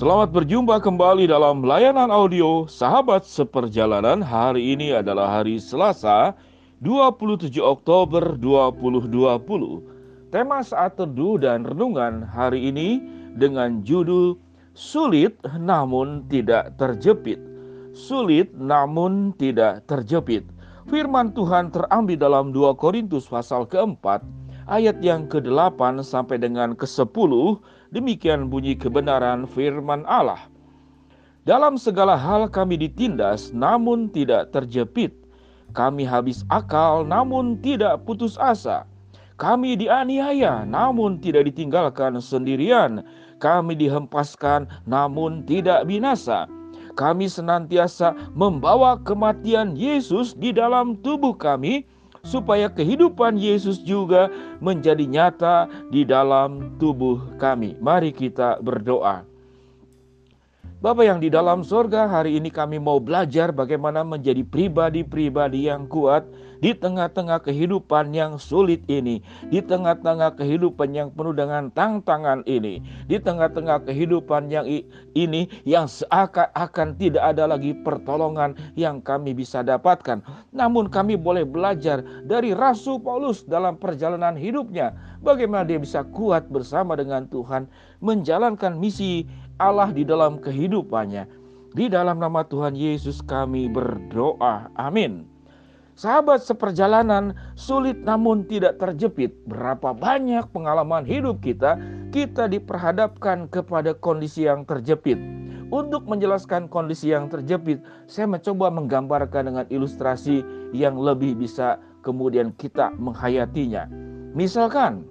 Selamat berjumpa kembali dalam layanan audio Sahabat Seperjalanan. Hari ini adalah hari Selasa, 27 Oktober 2020. Tema saat teduh dan renungan hari ini dengan judul Sulit namun tidak terjepit. Sulit namun tidak terjepit. Firman Tuhan terambil dalam 2 Korintus pasal keempat ayat yang ke-8 sampai dengan ke-10 Demikian bunyi kebenaran firman Allah. Dalam segala hal kami ditindas namun tidak terjepit. Kami habis akal namun tidak putus asa. Kami dianiaya namun tidak ditinggalkan sendirian. Kami dihempaskan namun tidak binasa. Kami senantiasa membawa kematian Yesus di dalam tubuh kami supaya kehidupan Yesus juga menjadi nyata di dalam tubuh kami. Mari kita berdoa. Bapak yang di dalam sorga, hari ini kami mau belajar bagaimana menjadi pribadi-pribadi yang kuat di tengah-tengah kehidupan yang sulit ini, di tengah-tengah kehidupan yang penuh dengan tantangan ini, di tengah-tengah kehidupan yang ini yang seakan-akan tidak ada lagi pertolongan yang kami bisa dapatkan. Namun kami boleh belajar dari Rasul Paulus dalam perjalanan hidupnya, bagaimana dia bisa kuat bersama dengan Tuhan menjalankan misi Allah di dalam kehidupannya. Di dalam nama Tuhan Yesus kami berdoa. Amin. Sahabat seperjalanan sulit namun tidak terjepit. Berapa banyak pengalaman hidup kita, kita diperhadapkan kepada kondisi yang terjepit. Untuk menjelaskan kondisi yang terjepit, saya mencoba menggambarkan dengan ilustrasi yang lebih bisa kemudian kita menghayatinya. Misalkan,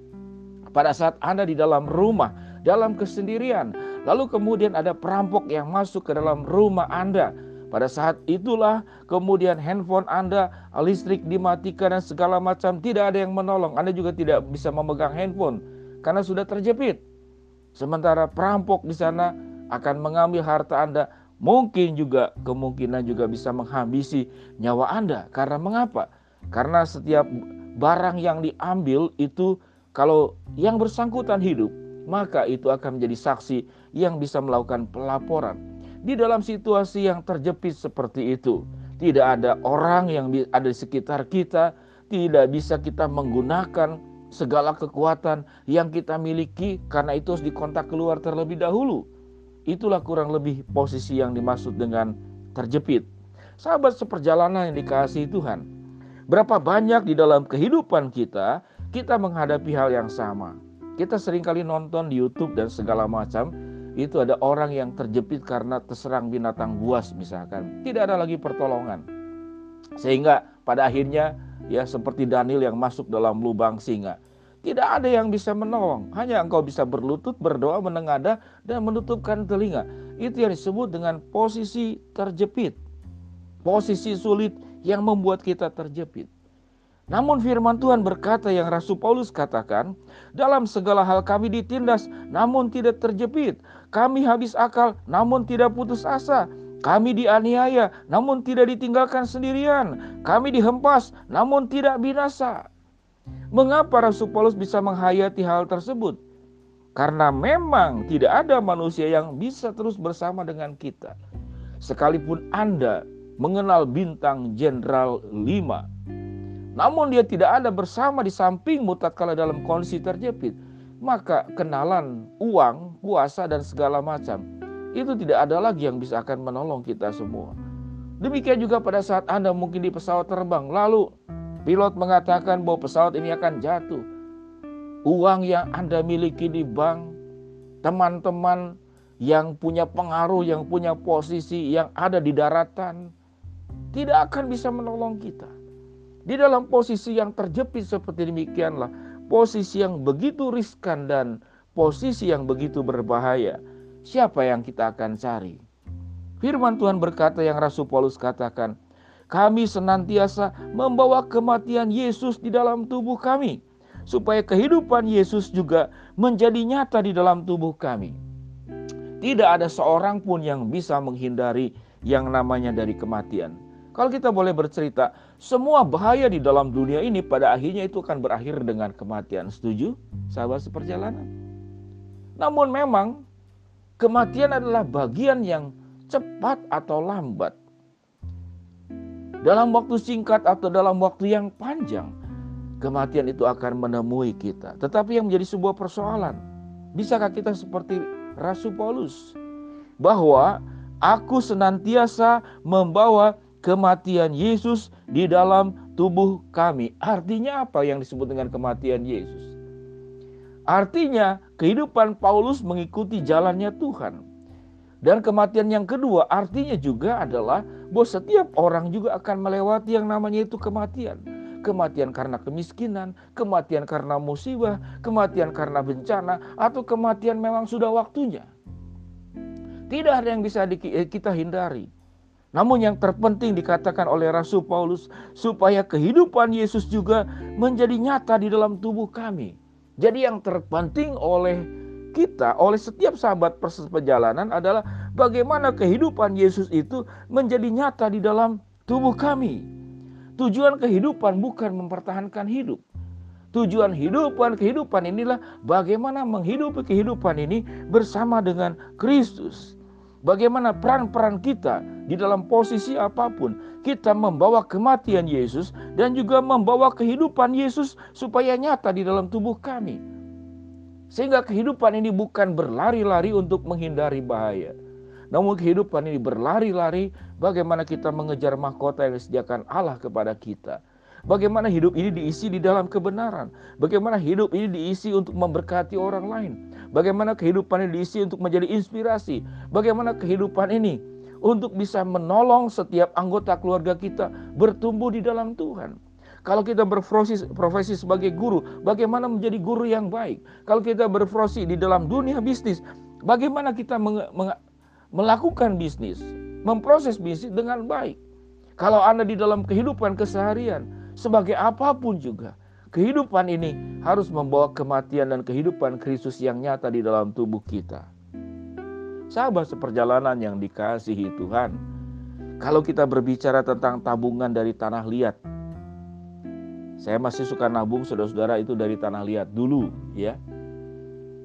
pada saat Anda di dalam rumah, dalam kesendirian, Lalu kemudian ada perampok yang masuk ke dalam rumah Anda. Pada saat itulah kemudian handphone Anda, listrik dimatikan dan segala macam tidak ada yang menolong. Anda juga tidak bisa memegang handphone karena sudah terjepit. Sementara perampok di sana akan mengambil harta Anda, mungkin juga kemungkinan juga bisa menghabisi nyawa Anda. Karena mengapa? Karena setiap barang yang diambil itu kalau yang bersangkutan hidup, maka itu akan menjadi saksi yang bisa melakukan pelaporan. Di dalam situasi yang terjepit seperti itu, tidak ada orang yang ada di sekitar kita, tidak bisa kita menggunakan segala kekuatan yang kita miliki karena itu harus dikontak keluar terlebih dahulu. Itulah kurang lebih posisi yang dimaksud dengan terjepit. Sahabat seperjalanan yang dikasihi Tuhan, berapa banyak di dalam kehidupan kita kita menghadapi hal yang sama kita sering kali nonton di YouTube dan segala macam, itu ada orang yang terjepit karena terserang binatang buas misalkan. Tidak ada lagi pertolongan. Sehingga pada akhirnya ya seperti Daniel yang masuk dalam lubang singa. Tidak ada yang bisa menolong, hanya engkau bisa berlutut, berdoa, menengadah, dan menutupkan telinga. Itu yang disebut dengan posisi terjepit. Posisi sulit yang membuat kita terjepit. Namun firman Tuhan berkata yang Rasul Paulus katakan, dalam segala hal kami ditindas namun tidak terjepit. Kami habis akal namun tidak putus asa. Kami dianiaya namun tidak ditinggalkan sendirian. Kami dihempas namun tidak binasa. Mengapa Rasul Paulus bisa menghayati hal tersebut? Karena memang tidak ada manusia yang bisa terus bersama dengan kita. Sekalipun Anda mengenal bintang jenderal 5 namun dia tidak ada bersama di sampingmu tatkala dalam kondisi terjepit, maka kenalan uang, puasa dan segala macam itu tidak ada lagi yang bisa akan menolong kita semua. Demikian juga pada saat Anda mungkin di pesawat terbang, lalu pilot mengatakan bahwa pesawat ini akan jatuh. Uang yang Anda miliki di bank, teman-teman yang punya pengaruh, yang punya posisi, yang ada di daratan, tidak akan bisa menolong kita. Di dalam posisi yang terjepit seperti demikianlah, posisi yang begitu riskan dan posisi yang begitu berbahaya, siapa yang kita akan cari? Firman Tuhan berkata yang Rasul Paulus katakan, kami senantiasa membawa kematian Yesus di dalam tubuh kami, supaya kehidupan Yesus juga menjadi nyata di dalam tubuh kami. Tidak ada seorang pun yang bisa menghindari yang namanya dari kematian. Kalau kita boleh bercerita, semua bahaya di dalam dunia ini pada akhirnya itu akan berakhir dengan kematian. Setuju? Sahabat seperjalanan. Namun memang Kematian adalah bagian yang cepat atau lambat. Dalam waktu singkat atau dalam waktu yang panjang, kematian itu akan menemui kita. Tetapi yang menjadi sebuah persoalan, bisakah kita seperti Rasul Paulus bahwa aku senantiasa membawa kematian Yesus di dalam tubuh kami. Artinya apa yang disebut dengan kematian Yesus? Artinya kehidupan Paulus mengikuti jalannya Tuhan. Dan kematian yang kedua artinya juga adalah bahwa setiap orang juga akan melewati yang namanya itu kematian. Kematian karena kemiskinan, kematian karena musibah, kematian karena bencana, atau kematian memang sudah waktunya. Tidak ada yang bisa eh, kita hindari. Namun yang terpenting dikatakan oleh Rasul Paulus supaya kehidupan Yesus juga menjadi nyata di dalam tubuh kami. Jadi yang terpenting oleh kita oleh setiap sahabat proses perjalanan adalah bagaimana kehidupan Yesus itu menjadi nyata di dalam tubuh kami. Tujuan kehidupan bukan mempertahankan hidup. Tujuan hidupan kehidupan inilah bagaimana menghidupi kehidupan ini bersama dengan Kristus. Bagaimana peran-peran kita di dalam posisi apa pun, kita membawa kematian Yesus dan juga membawa kehidupan Yesus supaya nyata di dalam tubuh kami. Sehingga kehidupan ini bukan berlari-lari untuk menghindari bahaya. Namun kehidupan ini berlari-lari bagaimana kita mengejar mahkota yang disediakan Allah kepada kita. Bagaimana hidup ini diisi di dalam kebenaran. Bagaimana hidup ini diisi untuk memberkati orang lain. Bagaimana kehidupan ini diisi untuk menjadi inspirasi. Bagaimana kehidupan ini untuk bisa menolong setiap anggota keluarga kita bertumbuh di dalam Tuhan. Kalau kita berprofesi profesi sebagai guru, bagaimana menjadi guru yang baik? Kalau kita berprofesi di dalam dunia bisnis, bagaimana kita melakukan bisnis, memproses bisnis dengan baik? Kalau Anda di dalam kehidupan keseharian, sebagai apa pun juga, kehidupan ini harus membawa kematian dan kehidupan Kristus yang nyata di dalam tubuh kita. Sahabat seperjalanan yang dikasihi Tuhan, kalau kita berbicara tentang tabungan dari tanah liat, saya masih suka nabung saudara-saudara itu dari tanah liat dulu ya.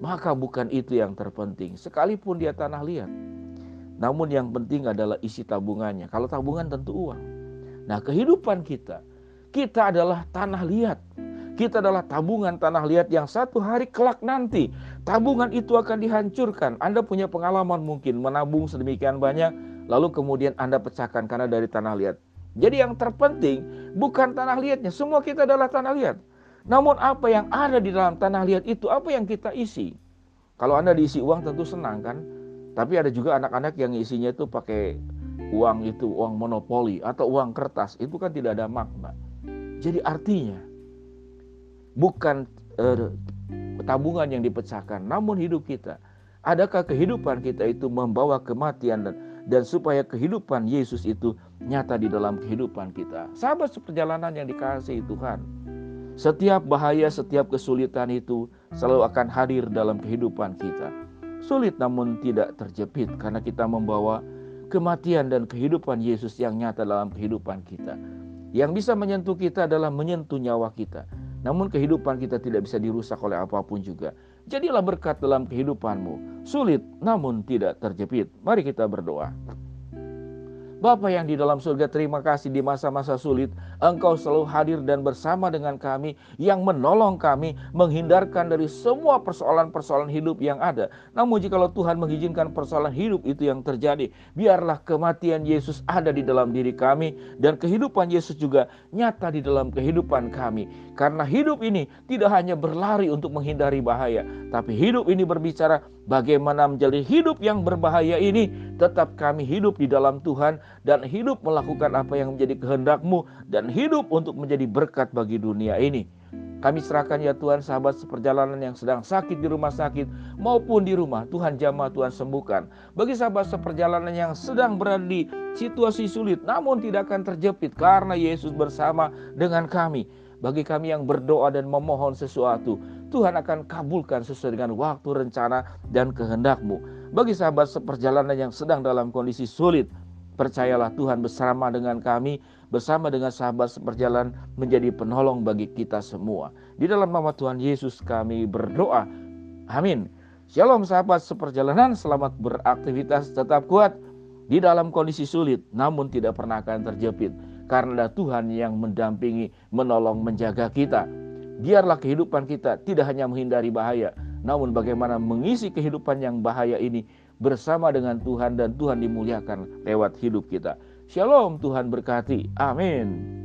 Maka bukan itu yang terpenting. Sekalipun dia tanah liat. Namun yang penting adalah isi tabungannya. Kalau tabungan tentu uang. Nah kehidupan kita. Kita adalah tanah liat. Kita adalah tabungan tanah liat yang satu hari kelak nanti. Tabungan itu akan dihancurkan. Anda punya pengalaman mungkin menabung sedemikian banyak. Lalu kemudian Anda pecahkan karena dari tanah liat. Jadi yang terpenting bukan tanah liatnya, semua kita adalah tanah liat. Namun apa yang ada di dalam tanah liat itu, apa yang kita isi? Kalau Anda diisi uang tentu senang kan? Tapi ada juga anak-anak yang isinya itu pakai uang itu, uang monopoli atau uang kertas, itu kan tidak ada makna. Jadi artinya bukan eh, tabungan yang dipecahkan, namun hidup kita. Adakah kehidupan kita itu membawa kematian dan dan supaya kehidupan Yesus itu nyata di dalam kehidupan kita. Sahabat seperjalanan yang dikasihi Tuhan, setiap bahaya, setiap kesulitan itu selalu akan hadir dalam kehidupan kita. Sulit namun tidak terjepit karena kita membawa kematian dan kehidupan Yesus yang nyata dalam kehidupan kita. Yang bisa menyentuh kita adalah menyentuh nyawa kita. Namun kehidupan kita tidak bisa dirusak oleh apa pun juga. Jadilah berkat dalam kehidupanmu. Sulit namun tidak terjepit. Mari kita berdoa. Bapa yang di dalam surga terima kasih di masa-masa sulit. Engkau selalu hadir dan bersama dengan kami Yang menolong kami Menghindarkan dari semua persoalan-persoalan hidup yang ada. Namun jika Tuhan mengizinkan persoalan hidup itu yang terjadi Biarlah kematian Yesus ada di dalam diri kami Dan kehidupan Yesus juga nyata di dalam kehidupan kami. Karena hidup ini tidak hanya berlari untuk menghindari bahaya Tapi hidup ini berbicara bagaimana menjadi hidup yang berbahaya ini. Tetap kami hidup di dalam Tuhan dan hidup melakukan apa yang menjadi kehendakmu dan hidup untuk menjadi berkat bagi dunia ini. Kami serahkan ya Tuhan sahabat seperjalanan yang sedang sakit di rumah sakit maupun di rumah. Tuhan jamah, Tuhan sembuhkan. Bagi sahabat seperjalanan yang sedang berada di situasi sulit namun tidak akan terjepit karena Yesus bersama dengan kami. Bagi kami yang berdoa dan memohon sesuatu, Tuhan akan kabulkan sesuai dengan waktu, rencana, dan kehendakmu. Bagi sahabat seperjalanan yang sedang dalam kondisi sulit, Percayalah Tuhan bersama dengan kami, bersama dengan sahabat seperjalan menjadi penolong bagi kita semua. Di dalam nama Tuhan Yesus kami berdoa. Amin. Shalom sahabat seperjalanan, selamat beraktivitas, tetap kuat di dalam kondisi sulit, namun tidak pernah akan terjepit. Karena ada Tuhan yang mendampingi, menolong, menjaga kita. Biarlah kehidupan kita tidak hanya menghindari bahaya, namun bagaimana mengisi kehidupan yang bahaya ini bersama dengan Tuhan dan Tuhan dimuliakan lewat hidup kita. Shalom, Tuhan berkati. Amin.